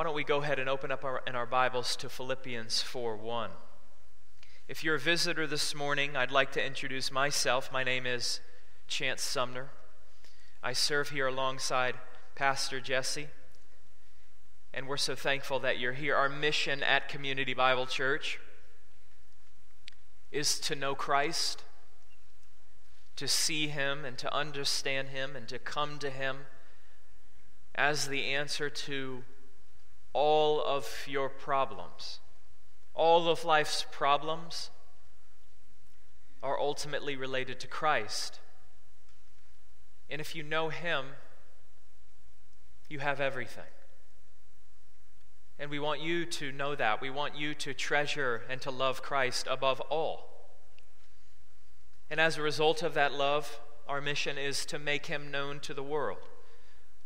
Why don't we go ahead and open up our, in our Bibles to Philippians 4 1. If you're a visitor this morning, I'd like to introduce myself. My name is Chance Sumner. I serve here alongside Pastor Jesse, and we're so thankful that you're here. Our mission at Community Bible Church is to know Christ, to see Him, and to understand Him, and to come to Him as the answer to all of your problems. All of life's problems are ultimately related to Christ. And if you know Him, you have everything. And we want you to know that. We want you to treasure and to love Christ above all. And as a result of that love, our mission is to make Him known to the world,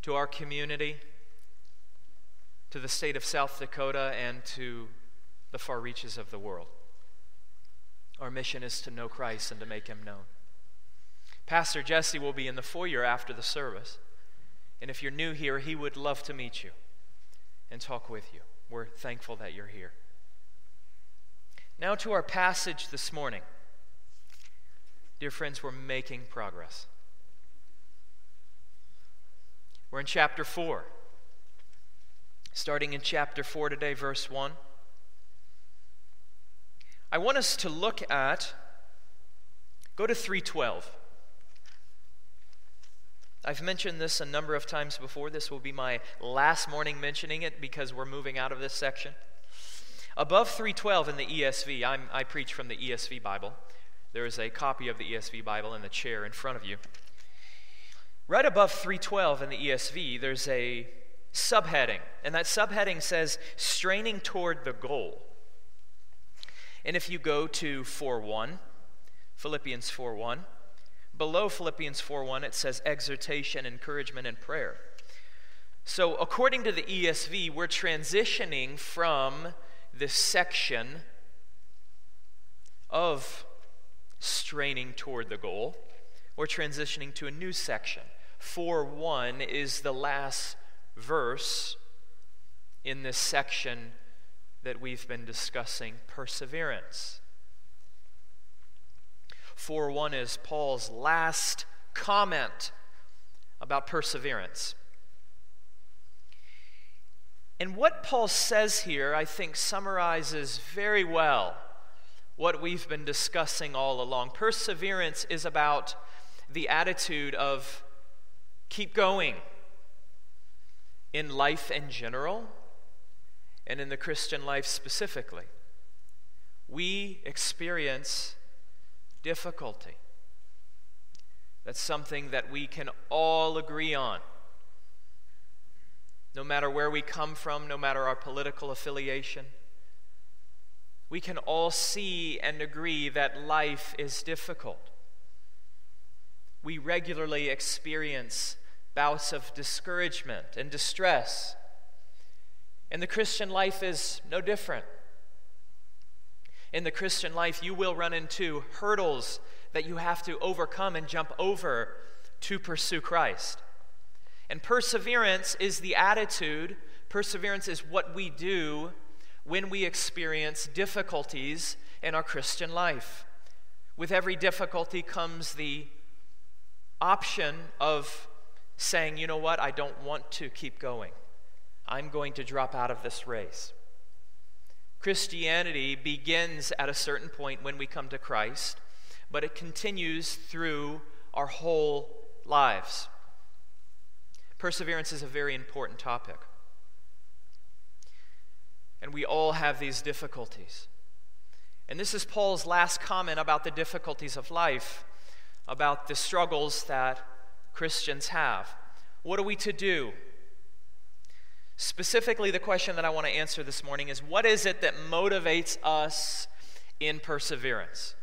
to our community, to the state of South Dakota, and to the far reaches of the world. Our mission is to know Christ and to make him known. Pastor Jesse will be in the foyer after the service. And if you're new here, he would love to meet you and talk with you. We're thankful that you're here. Now to our passage this morning. Dear friends, we're making progress. We're in chapter 4. Starting in chapter 4 today, verse 1. I want us to look at, go to 312. I've mentioned this a number of times before. This will be my last morning mentioning it because we're moving out of this section. Above 312 in the ESV, I'm, i preach from the ESV Bible. There is a copy of the ESV Bible in the chair in front of you. Right above 312 in the ESV, there's a subheading, and that subheading says straining toward the goal. And if you go to 4:1, Philippians 4:1, below Philippians 4:1 it says exhortation, encouragement and prayer. So according to the ESV, we're transitioning from this section of straining toward the goal. We're transitioning to a new section. 4:1 is the last verse in this section that we've been discussing perseverance. 4 1 is Paul's last comment about perseverance. And what Paul says here, I think, summarizes very well what we've been discussing all along. Perseverance is about the attitude of keep going in life in general and in the Christian life specifically. We experience difficulty. That's something that we can all agree on. No matter where we come from, no matter our political affiliation, we can all see and agree that life is difficult. We regularly experience bouts of discouragement and distress. And the Christian life is no different. In the Christian life, you will run into hurdles that you have to overcome and jump over to pursue Christ. And perseverance is the attitude, perseverance is what we do when we experience difficulties in our Christian life. With every difficulty comes the option of saying, you know what, I don't want to keep going. I'm going to drop out of this race. Christianity begins at a certain point when we come to Christ, but it continues through our whole lives. Perseverance is a very important topic. And we all have these difficulties. And this is Paul's last comment about the difficulties of life, about the struggles that Christians have. What are we to do? Specifically, the question that I want to answer this morning is what is it that motivates us in perseverance?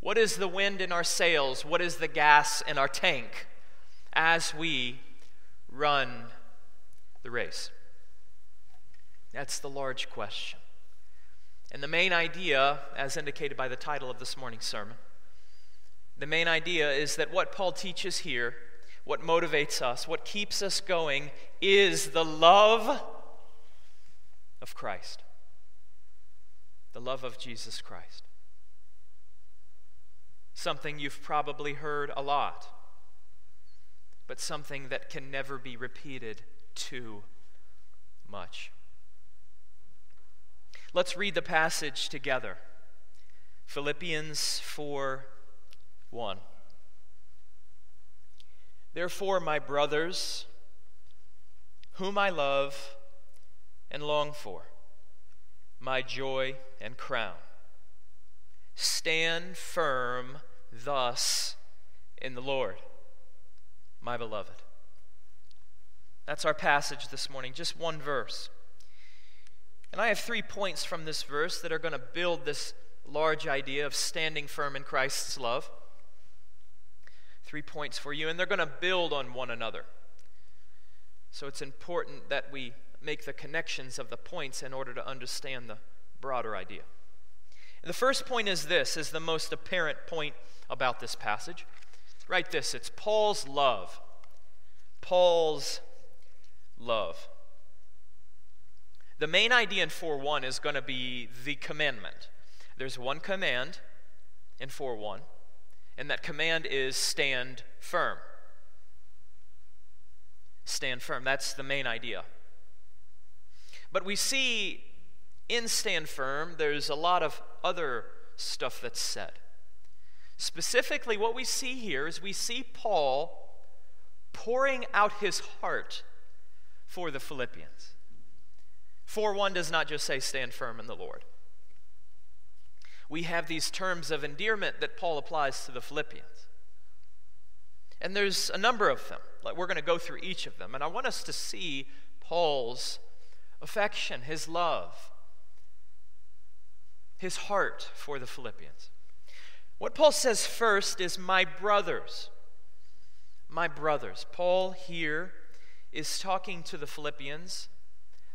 What is the wind in our sails? What is the gas in our tank as we run the race? That's the large question. And the main idea, as indicated by the title of this morning's sermon, the main idea is that what Paul teaches here what motivates us, what keeps us going, is the love of Christ. The love of Jesus Christ. Something you've probably heard a lot, but something that can never be repeated too much. Let's read the passage together. Philippians 4 1. Therefore, my brothers, whom I love and long for, my joy and crown, stand firm thus in the Lord, my beloved. That's our passage this morning, just one verse. And I have three points from this verse that are going to build this large idea of standing firm in Christ's love. Three points for you, and they're going to build on one another. So it's important that we make the connections of the points in order to understand the broader idea. And the first point is this is the most apparent point about this passage. Write this it's Paul's love. Paul's love. The main idea in 4:1 is going to be the commandment. There's one command in 4:1, and that command is stand firm. Stand firm. That's the main idea. But we see in stand firm, there's a lot of other stuff that's said. Specifically, what we see here is we see Paul pouring out his heart for the Philippians. For 1 does not just say, stand firm in the Lord. We have these terms of endearment that Paul applies to the Philippians. And there's a number of them. Like we're going to go through each of them. And I want us to see Paul's affection, his love, his heart for the Philippians. What Paul says first is, My brothers. My brothers. Paul here is talking to the Philippians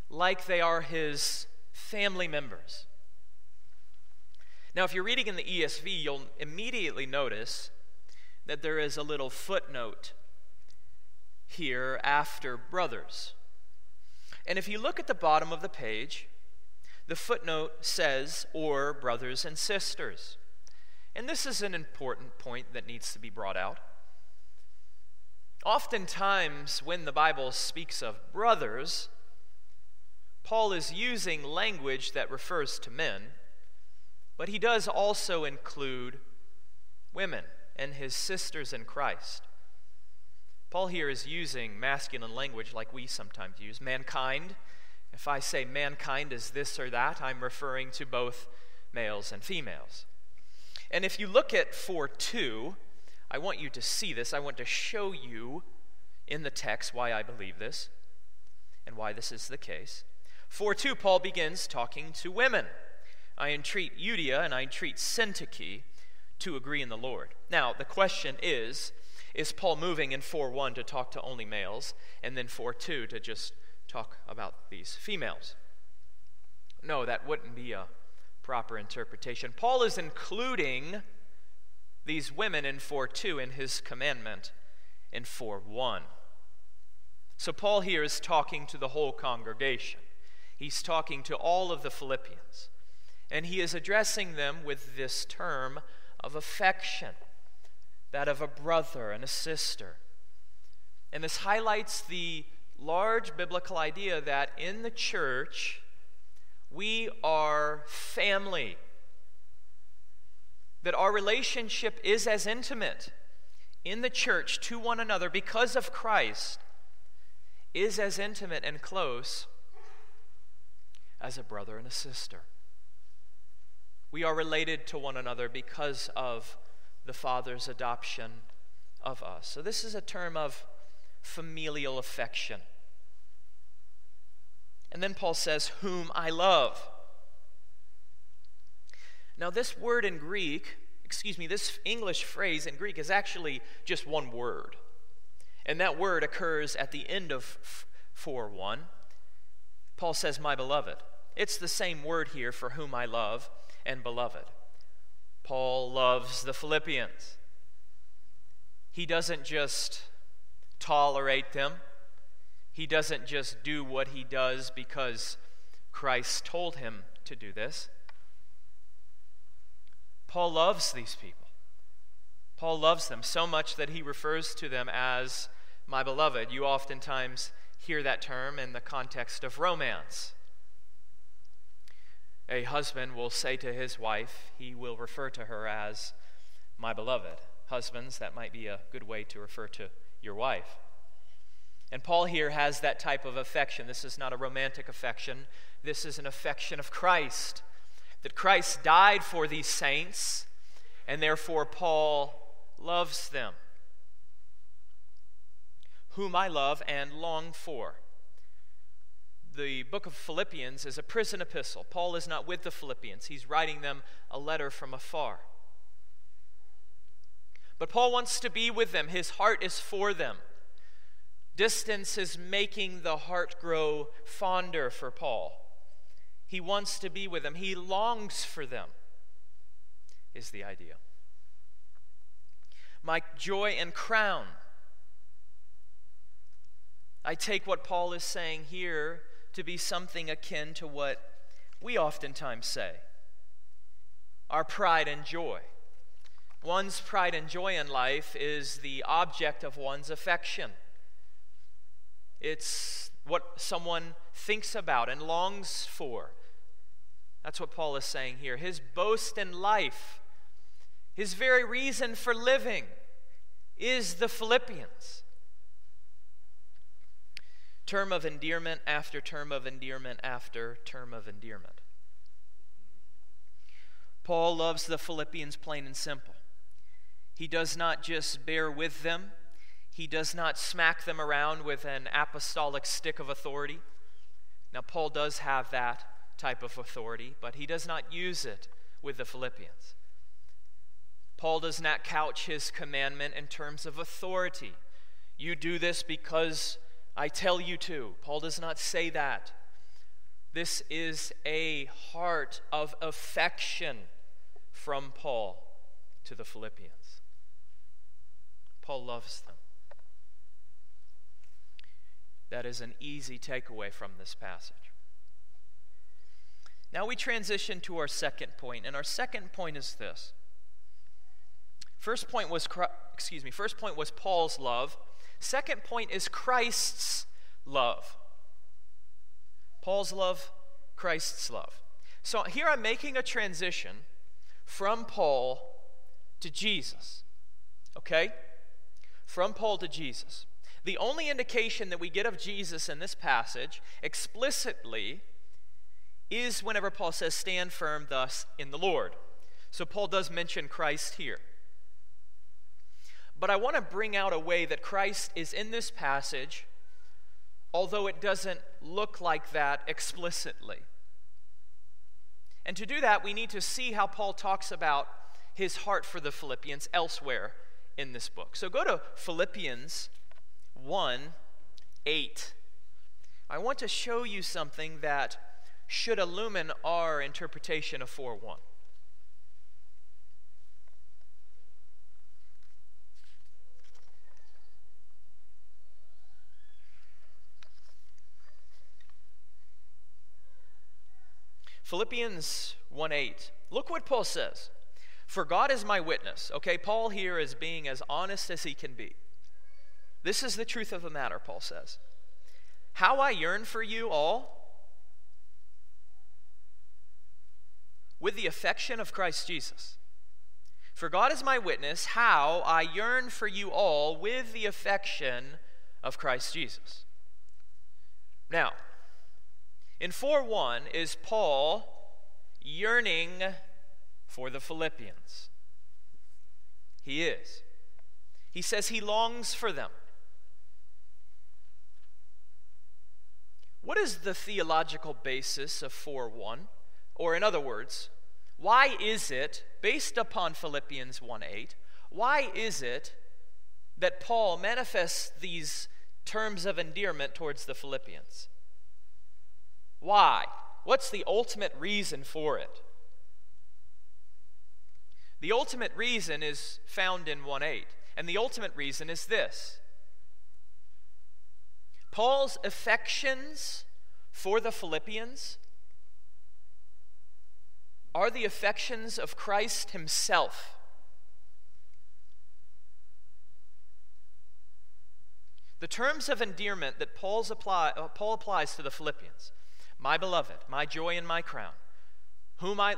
like they are his family members. Now, if you're reading in the ESV, you'll immediately notice that there is a little footnote here after brothers. And if you look at the bottom of the page, the footnote says, or brothers and sisters. And this is an important point that needs to be brought out. Oftentimes, when the Bible speaks of brothers, Paul is using language that refers to men, but he does also include women and his sisters in Christ. Paul here is using masculine language like we sometimes use. Mankind, if I say mankind is this or that, I'm referring to both males and females. And if you look at 4 2, I want you to see this. I want to show you in the text why I believe this and why this is the case. 4 2, Paul begins talking to women. I entreat Euodia and I entreat Syntyche to agree in the Lord. Now, the question is is Paul moving in 4 1 to talk to only males and then 4 2 to just talk about these females? No, that wouldn't be a proper interpretation. Paul is including these women in 4 2 in his commandment in 4 1. So Paul here is talking to the whole congregation. He's talking to all of the Philippians. And he is addressing them with this term of affection, that of a brother and a sister. And this highlights the large biblical idea that in the church, we are family. That our relationship is as intimate in the church to one another because of Christ is as intimate and close as a brother and a sister. We are related to one another because of the Father's adoption of us. So, this is a term of familial affection. And then Paul says, Whom I love. Now, this word in Greek, excuse me, this English phrase in Greek is actually just one word. And that word occurs at the end of 4 1. Paul says, My beloved. It's the same word here for whom I love and beloved. Paul loves the Philippians. He doesn't just tolerate them, he doesn't just do what he does because Christ told him to do this. Paul loves these people. Paul loves them so much that he refers to them as my beloved. You oftentimes hear that term in the context of romance. A husband will say to his wife, he will refer to her as my beloved. Husbands, that might be a good way to refer to your wife. And Paul here has that type of affection. This is not a romantic affection, this is an affection of Christ. That Christ died for these saints, and therefore Paul loves them. Whom I love and long for. The book of Philippians is a prison epistle. Paul is not with the Philippians, he's writing them a letter from afar. But Paul wants to be with them, his heart is for them. Distance is making the heart grow fonder for Paul. He wants to be with them, he longs for them, is the idea. My joy and crown. I take what Paul is saying here to be something akin to what we oftentimes say our pride and joy. One's pride and joy in life is the object of one's affection. It's what someone thinks about and longs for. That's what Paul is saying here. His boast in life, his very reason for living, is the Philippians. Term of endearment after term of endearment after term of endearment. Paul loves the Philippians plain and simple. He does not just bear with them, he does not smack them around with an apostolic stick of authority. Now, Paul does have that type of authority, but he does not use it with the Philippians. Paul does not couch his commandment in terms of authority. You do this because I tell you to. Paul does not say that. This is a heart of affection from Paul to the Philippians. Paul loves them. That is an easy takeaway from this passage. Now we transition to our second point, and our second point is this. First point was excuse me, first point was Paul's love. Second point is Christ's love. Paul's love, Christ's love. So here I'm making a transition from Paul to Jesus. Okay? From Paul to Jesus. The only indication that we get of Jesus in this passage explicitly is whenever Paul says, Stand firm thus in the Lord. So Paul does mention Christ here. But I want to bring out a way that Christ is in this passage, although it doesn't look like that explicitly. And to do that, we need to see how Paul talks about his heart for the Philippians elsewhere in this book. So go to Philippians 1 8. I want to show you something that should illumine our interpretation of 4 1. Philippians 1 8. Look what Paul says. For God is my witness. Okay, Paul here is being as honest as he can be. This is the truth of the matter, Paul says. How I yearn for you all with the affection of Christ Jesus. For God is my witness, how I yearn for you all with the affection of Christ Jesus. Now, in 4 1 is Paul yearning for the Philippians. He is. He says he longs for them. What is the theological basis of 4 1? Or, in other words, why is it, based upon Philippians 1 8, why is it that Paul manifests these terms of endearment towards the Philippians? Why? What's the ultimate reason for it? The ultimate reason is found in 1 8. And the ultimate reason is this Paul's affections for the Philippians are the affections of Christ Himself. The terms of endearment that Paul's apply, uh, Paul applies to the Philippians my beloved, my joy and my crown, whom I,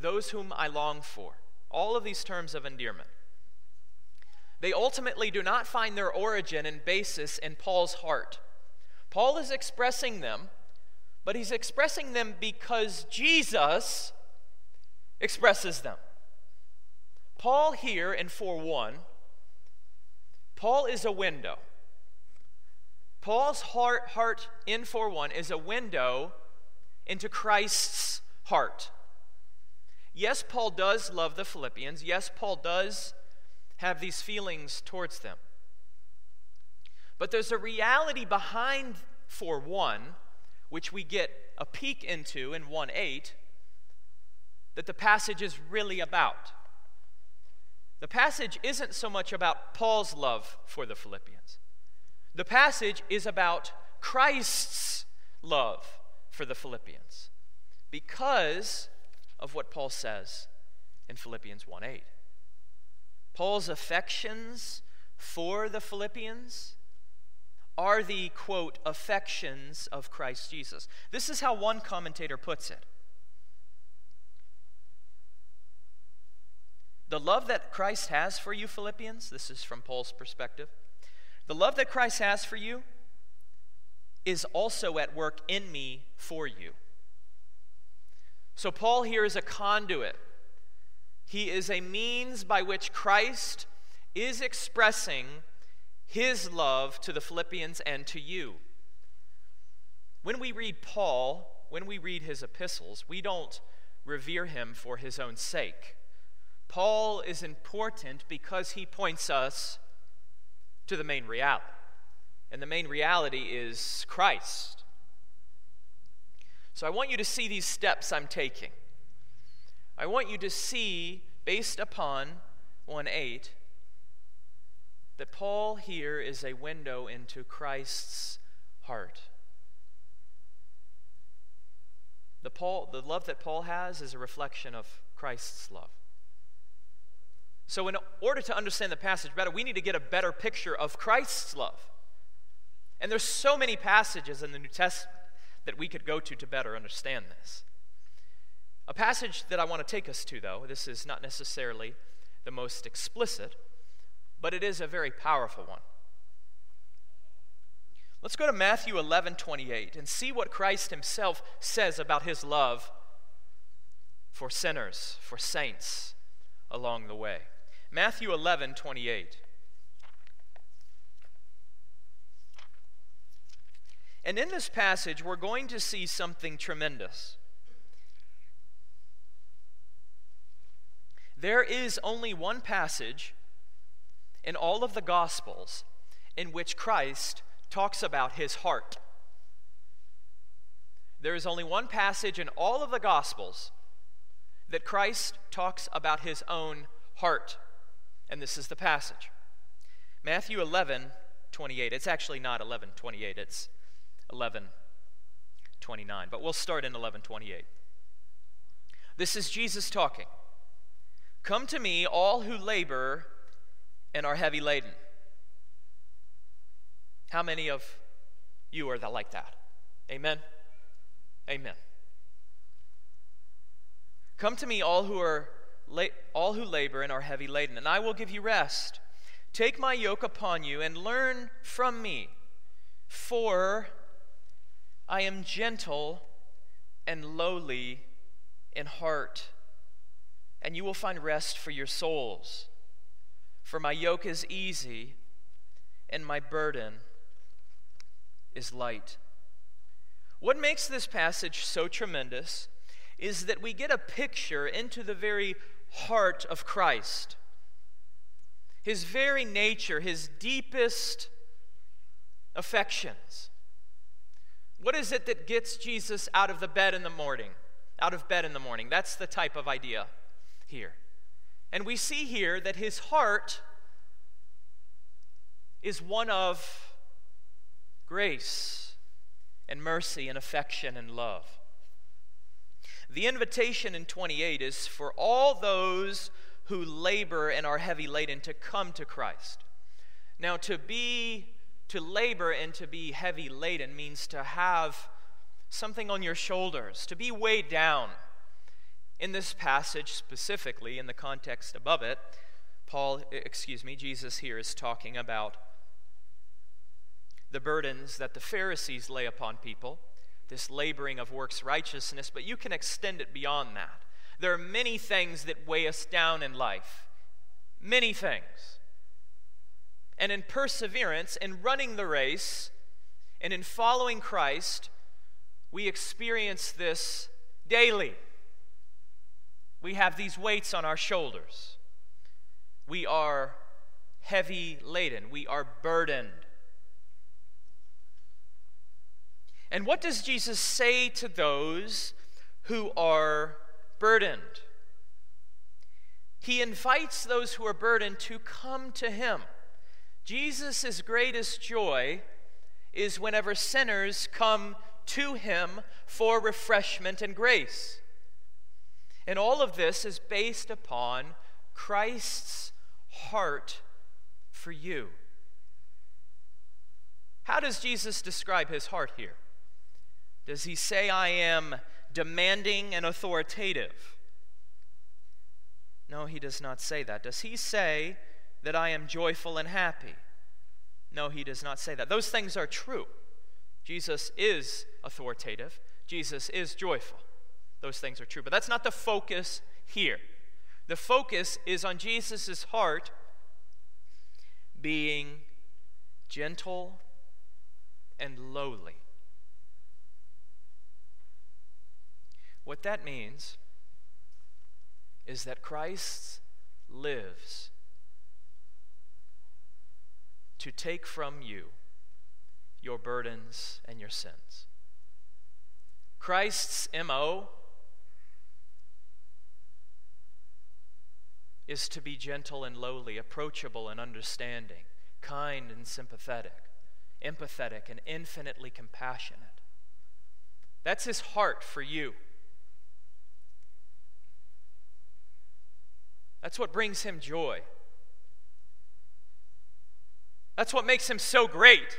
those whom I long for, all of these terms of endearment, they ultimately do not find their origin and basis in Paul's heart. Paul is expressing them, but he's expressing them because Jesus expresses them. Paul here in 4 1, Paul is a window. Paul's heart, heart in 4 1 is a window into Christ's heart. Yes, Paul does love the Philippians. Yes, Paul does have these feelings towards them. But there's a reality behind 4 1, which we get a peek into in 1 8, that the passage is really about. The passage isn't so much about Paul's love for the Philippians. The passage is about Christ's love for the Philippians because of what Paul says in Philippians 1 8. Paul's affections for the Philippians are the, quote, affections of Christ Jesus. This is how one commentator puts it. The love that Christ has for you, Philippians, this is from Paul's perspective the love that Christ has for you is also at work in me for you. So, Paul here is a conduit. He is a means by which Christ is expressing his love to the Philippians and to you. When we read Paul, when we read his epistles, we don't revere him for his own sake. Paul is important because he points us to the main reality. And the main reality is Christ. So I want you to see these steps I'm taking. I want you to see, based upon 1 8, that Paul here is a window into Christ's heart. The, Paul, the love that Paul has is a reflection of Christ's love. So, in order to understand the passage better, we need to get a better picture of Christ's love. And there's so many passages in the New Testament that we could go to to better understand this. A passage that I want to take us to, though, this is not necessarily the most explicit, but it is a very powerful one. Let's go to Matthew 11 28 and see what Christ himself says about his love for sinners, for saints along the way. Matthew 11, 28. And in this passage, we're going to see something tremendous. There is only one passage in all of the Gospels in which Christ talks about his heart. There is only one passage in all of the Gospels that Christ talks about his own heart. And this is the passage Matthew 11, 28. It's actually not 11, 28, it's 11, 29. But we'll start in 11, 28. This is Jesus talking. Come to me, all who labor and are heavy laden. How many of you are that like that? Amen. Amen. Come to me, all who are all who labor and are heavy laden, and I will give you rest. Take my yoke upon you and learn from me, for I am gentle and lowly in heart, and you will find rest for your souls. For my yoke is easy and my burden is light. What makes this passage so tremendous is that we get a picture into the very heart of Christ. His very nature, his deepest affections. What is it that gets Jesus out of the bed in the morning? Out of bed in the morning. That's the type of idea here. And we see here that his heart is one of grace and mercy and affection and love. The invitation in 28 is for all those who labor and are heavy laden to come to Christ. Now, to be, to labor and to be heavy laden means to have something on your shoulders, to be weighed down. In this passage, specifically in the context above it, Paul, excuse me, Jesus here is talking about the burdens that the Pharisees lay upon people, this laboring of works righteousness, but you can extend it beyond that. There are many things that weigh us down in life, many things. And in perseverance, in running the race, and in following Christ, we experience this daily. We have these weights on our shoulders. We are heavy laden. We are burdened. And what does Jesus say to those who are burdened? He invites those who are burdened to come to him. Jesus' greatest joy is whenever sinners come to him for refreshment and grace. And all of this is based upon Christ's heart for you. How does Jesus describe his heart here? Does he say, I am demanding and authoritative? No, he does not say that. Does he say that I am joyful and happy? No, he does not say that. Those things are true. Jesus is authoritative, Jesus is joyful. Those things are true. But that's not the focus here. The focus is on Jesus' heart being gentle and lowly. What that means is that Christ lives to take from you your burdens and your sins. Christ's MO is to be gentle and lowly, approachable and understanding, kind and sympathetic, empathetic and infinitely compassionate. That's his heart for you. That's what brings him joy. That's what makes him so great.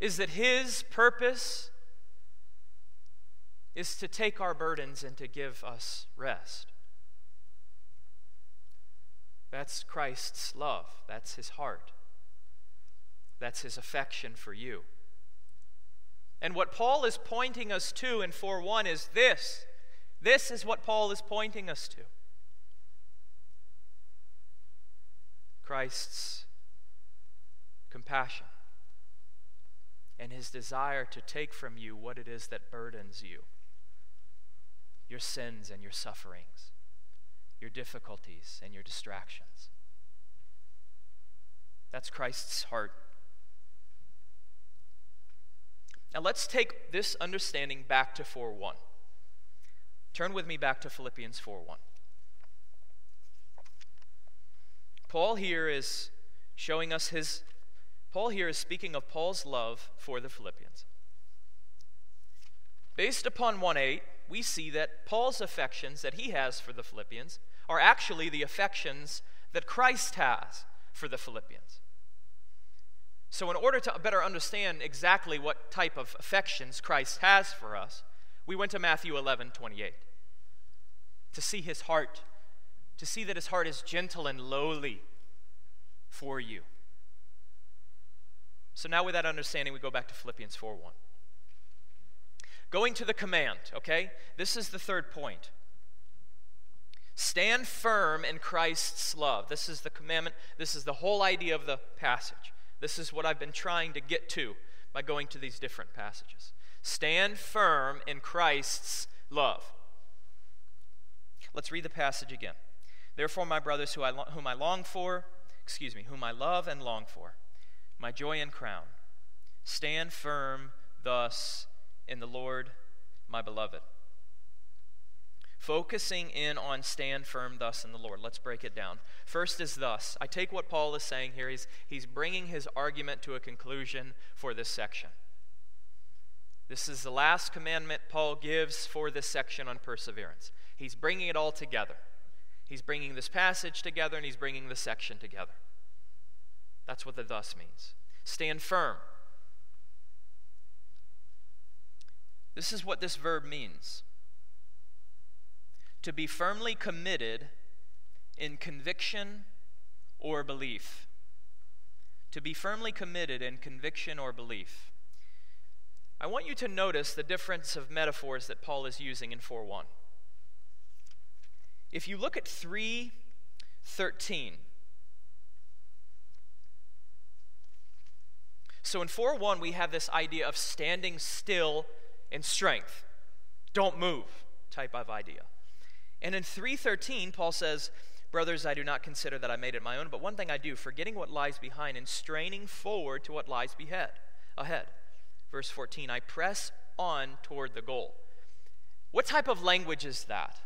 Is that his purpose is to take our burdens and to give us rest. That's Christ's love. That's his heart. That's his affection for you. And what Paul is pointing us to in 4 1 is this this is what Paul is pointing us to Christ's compassion and his desire to take from you what it is that burdens you your sins and your sufferings, your difficulties and your distractions. That's Christ's heart. Now let's take this understanding back to 4 1. Turn with me back to Philippians 4 1. Paul here is showing us his, Paul here is speaking of Paul's love for the Philippians. Based upon 1 8, we see that Paul's affections that he has for the Philippians are actually the affections that Christ has for the Philippians. So, in order to better understand exactly what type of affections Christ has for us, we went to Matthew 11 28 to see his heart, to see that his heart is gentle and lowly for you. So now, with that understanding, we go back to Philippians 4 1. Going to the command, okay? This is the third point. Stand firm in Christ's love. This is the commandment. This is the whole idea of the passage. This is what I've been trying to get to by going to these different passages. Stand firm in Christ's love. Let's read the passage again. Therefore, my brothers, who I lo- whom I long for, excuse me, whom I love and long for, my joy and crown, stand firm thus in the Lord, my beloved. Focusing in on stand firm thus in the Lord. Let's break it down. First is thus. I take what Paul is saying here. He's, he's bringing his argument to a conclusion for this section. This is the last commandment Paul gives for this section on perseverance. He's bringing it all together. He's bringing this passage together and he's bringing the section together. That's what the thus means. Stand firm. This is what this verb means to be firmly committed in conviction or belief. To be firmly committed in conviction or belief. I want you to notice the difference of metaphors that Paul is using in 4 1. If you look at 3:13, so in 4:1 we have this idea of standing still in strength. Don't move type of idea. And in 3:13 Paul says, "Brothers, I do not consider that I made it my own, but one thing I do, forgetting what lies behind and straining forward to what lies behead, ahead." Verse 14, "I press on toward the goal." What type of language is that?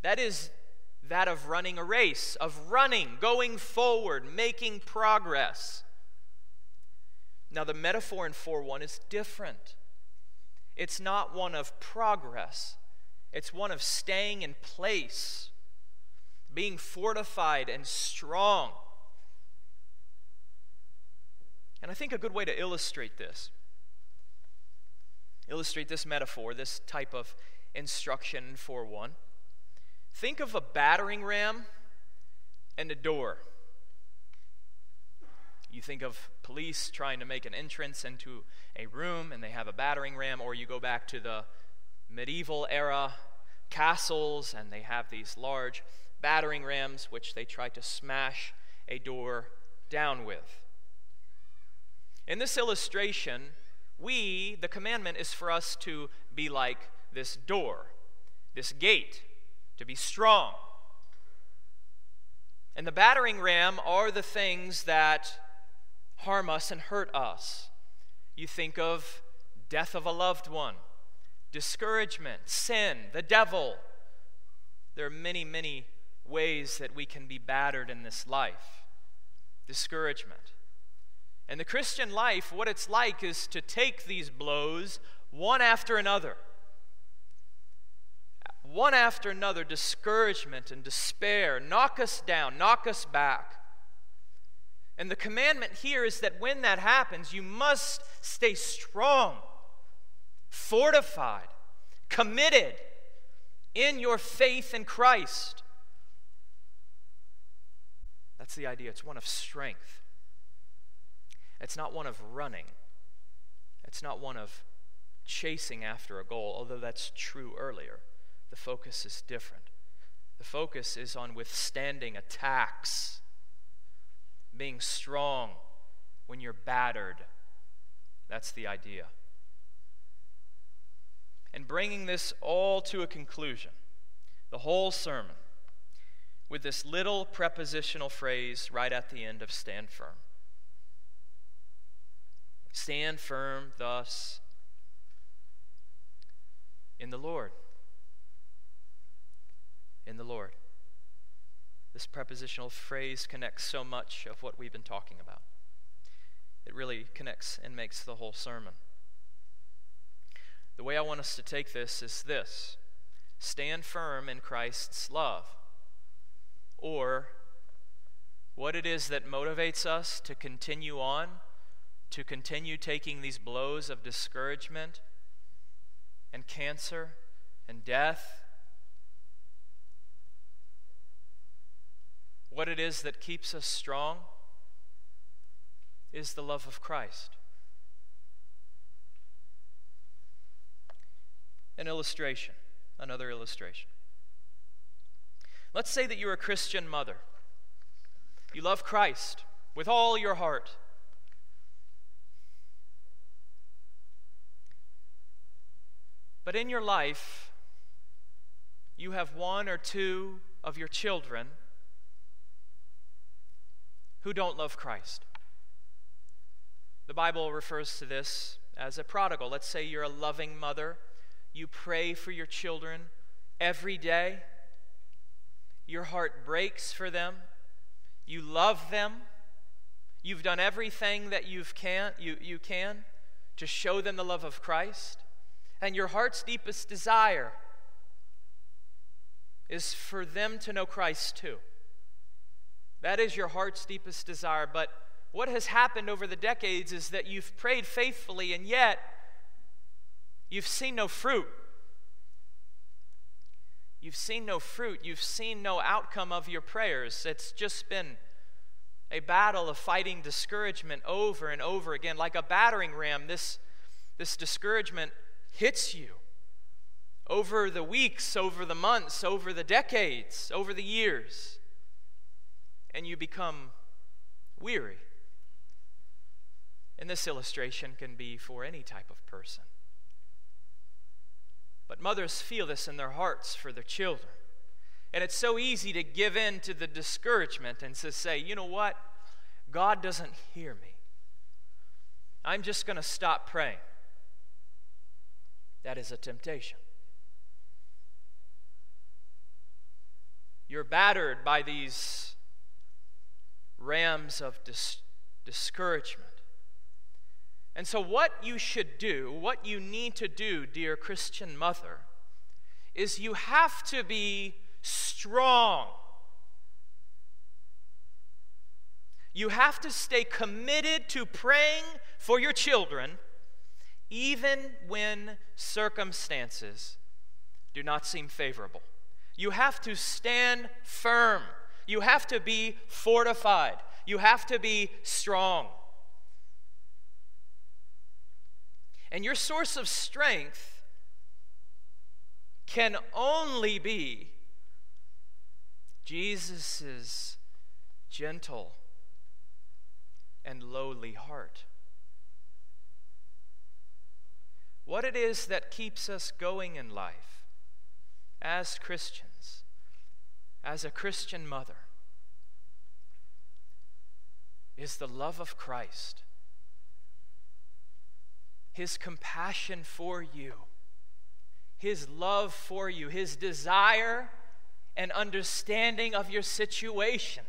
That is that of running a race, of running, going forward, making progress. Now, the metaphor in 4 1 is different. It's not one of progress, it's one of staying in place, being fortified and strong. And I think a good way to illustrate this, illustrate this metaphor, this type of instruction for 1 Think of a battering ram and a door. You think of police trying to make an entrance into a room and they have a battering ram, or you go back to the medieval era castles and they have these large battering rams which they try to smash a door down with. In this illustration, we, the commandment is for us to be like this door, this gate to be strong. And the battering ram are the things that harm us and hurt us. You think of death of a loved one, discouragement, sin, the devil. There are many, many ways that we can be battered in this life. Discouragement. And the Christian life, what it's like is to take these blows one after another one after another, discouragement and despair knock us down, knock us back. And the commandment here is that when that happens, you must stay strong, fortified, committed in your faith in Christ. That's the idea. It's one of strength. It's not one of running. It's not one of chasing after a goal, although that's true earlier the focus is different. The focus is on withstanding attacks, being strong when you're battered. That's the idea. And bringing this all to a conclusion, the whole sermon, with this little prepositional phrase right at the end of stand firm. Stand firm, thus, in the Lord in the Lord. This prepositional phrase connects so much of what we've been talking about. It really connects and makes the whole sermon. The way I want us to take this is this stand firm in Christ's love. Or what it is that motivates us to continue on, to continue taking these blows of discouragement and cancer and death what it is that keeps us strong is the love of Christ. An illustration, another illustration. Let's say that you're a Christian mother. You love Christ with all your heart. But in your life, you have one or two of your children who don't love Christ. The Bible refers to this as a prodigal. Let's say you're a loving mother, you pray for your children every day, your heart breaks for them, you love them, you've done everything that you've can, you, you can to show them the love of Christ, and your heart's deepest desire is for them to know Christ too. That is your heart's deepest desire. But what has happened over the decades is that you've prayed faithfully, and yet you've seen no fruit. You've seen no fruit. You've seen no outcome of your prayers. It's just been a battle of fighting discouragement over and over again. Like a battering ram, this, this discouragement hits you over the weeks, over the months, over the decades, over the years, and you become weary. And this illustration can be for any type of person. But mothers feel this in their hearts for their children. And it's so easy to give in to the discouragement and to say, you know what? God doesn't hear me. I'm just going to stop praying. That is a temptation. You're battered by these rams of dis- discouragement. And so, what you should do, what you need to do, dear Christian mother, is you have to be strong. You have to stay committed to praying for your children, even when circumstances do not seem favorable. You have to stand firm. You have to be fortified. You have to be strong. And your source of strength can only be Jesus' gentle and lowly heart. What it is that keeps us going in life as Christians, as a Christian mother, is the love of Christ his compassion for you, His love for you, His desire and understanding of your situation.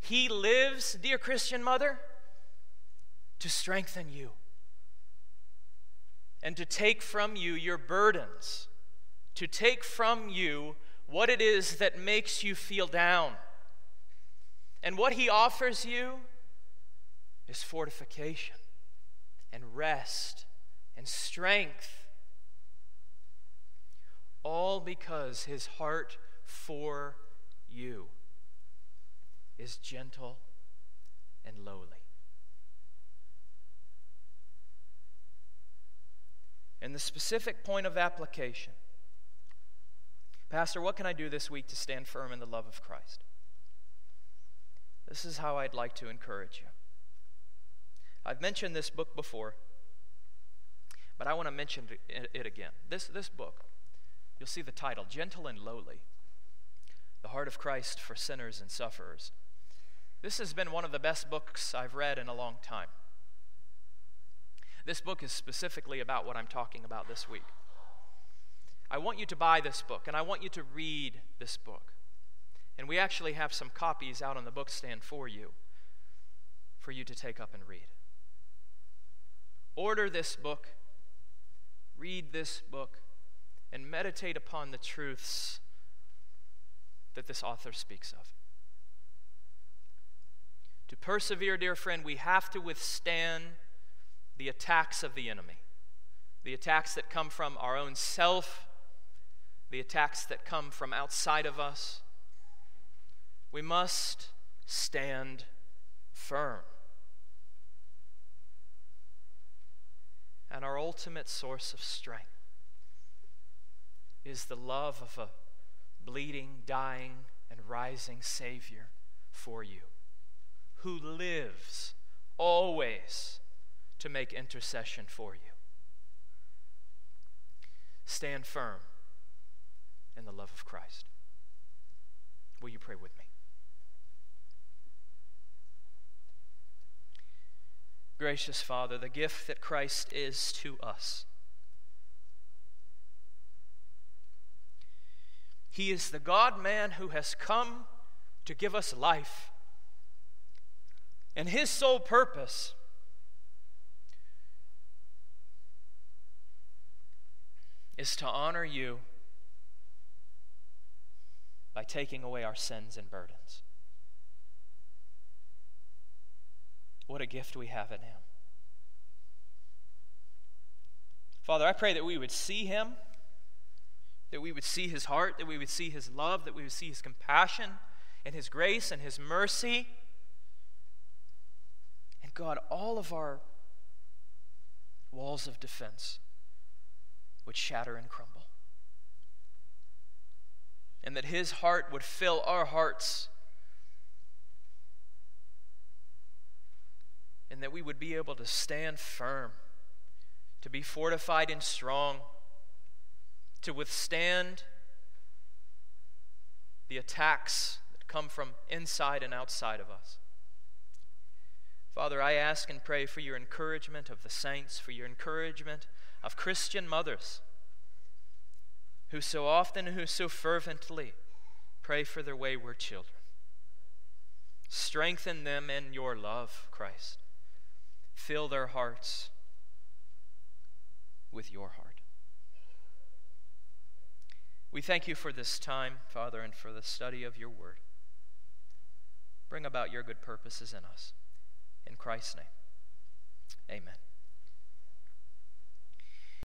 He lives, dear Christian mother, to strengthen you and to take from you your burdens, to take from you what it is that makes you feel down. And what He offers you is fortification and rest and strength. All because his heart for you is gentle and lowly. And the specific point of application Pastor, what can I do this week to stand firm in the love of Christ? This is how I'd like to encourage you. I've mentioned this book before, but I want to mention it again. This, this book, you'll see the title Gentle and Lowly The Heart of Christ for Sinners and Sufferers. This has been one of the best books I've read in a long time. This book is specifically about what I'm talking about this week. I want you to buy this book and I want you to read this book. And we actually have some copies out on the bookstand for you, for you to take up and read. Order this book, read this book, and meditate upon the truths that this author speaks of. To persevere, dear friend, we have to withstand the attacks of the enemy, the attacks that come from our own self, the attacks that come from outside of us. We must stand firm. and our ultimate source of strength is the love of a bleeding, dying, and rising Savior for you, who lives always to make intercession for you. Stand firm in the love of Christ. Will you pray with me? Gracious Father, the gift that Christ is to us. He is the God man who has come to give us life. And his sole purpose is to honor you by taking away our sins and burdens. What a gift we have in Him. Father, I pray that we would see Him, that we would see His heart, that we would see His love, that we would see His compassion and His grace and His mercy. And God, all of our walls of defense would shatter and crumble and that his heart would fill our hearts, and that we would be able to stand firm, to be fortified and strong, to withstand the attacks that come from inside and outside of us. Father, I ask and pray for your encouragement of the saints, for your encouragement of Christian mothers who so often and who so fervently pray for their wayward children. Strengthen them in your love, Christ. Fill their hearts with your heart. We thank you for this time, Father, and for the study of your word. Bring about your good purposes in us. In Christ's name, amen.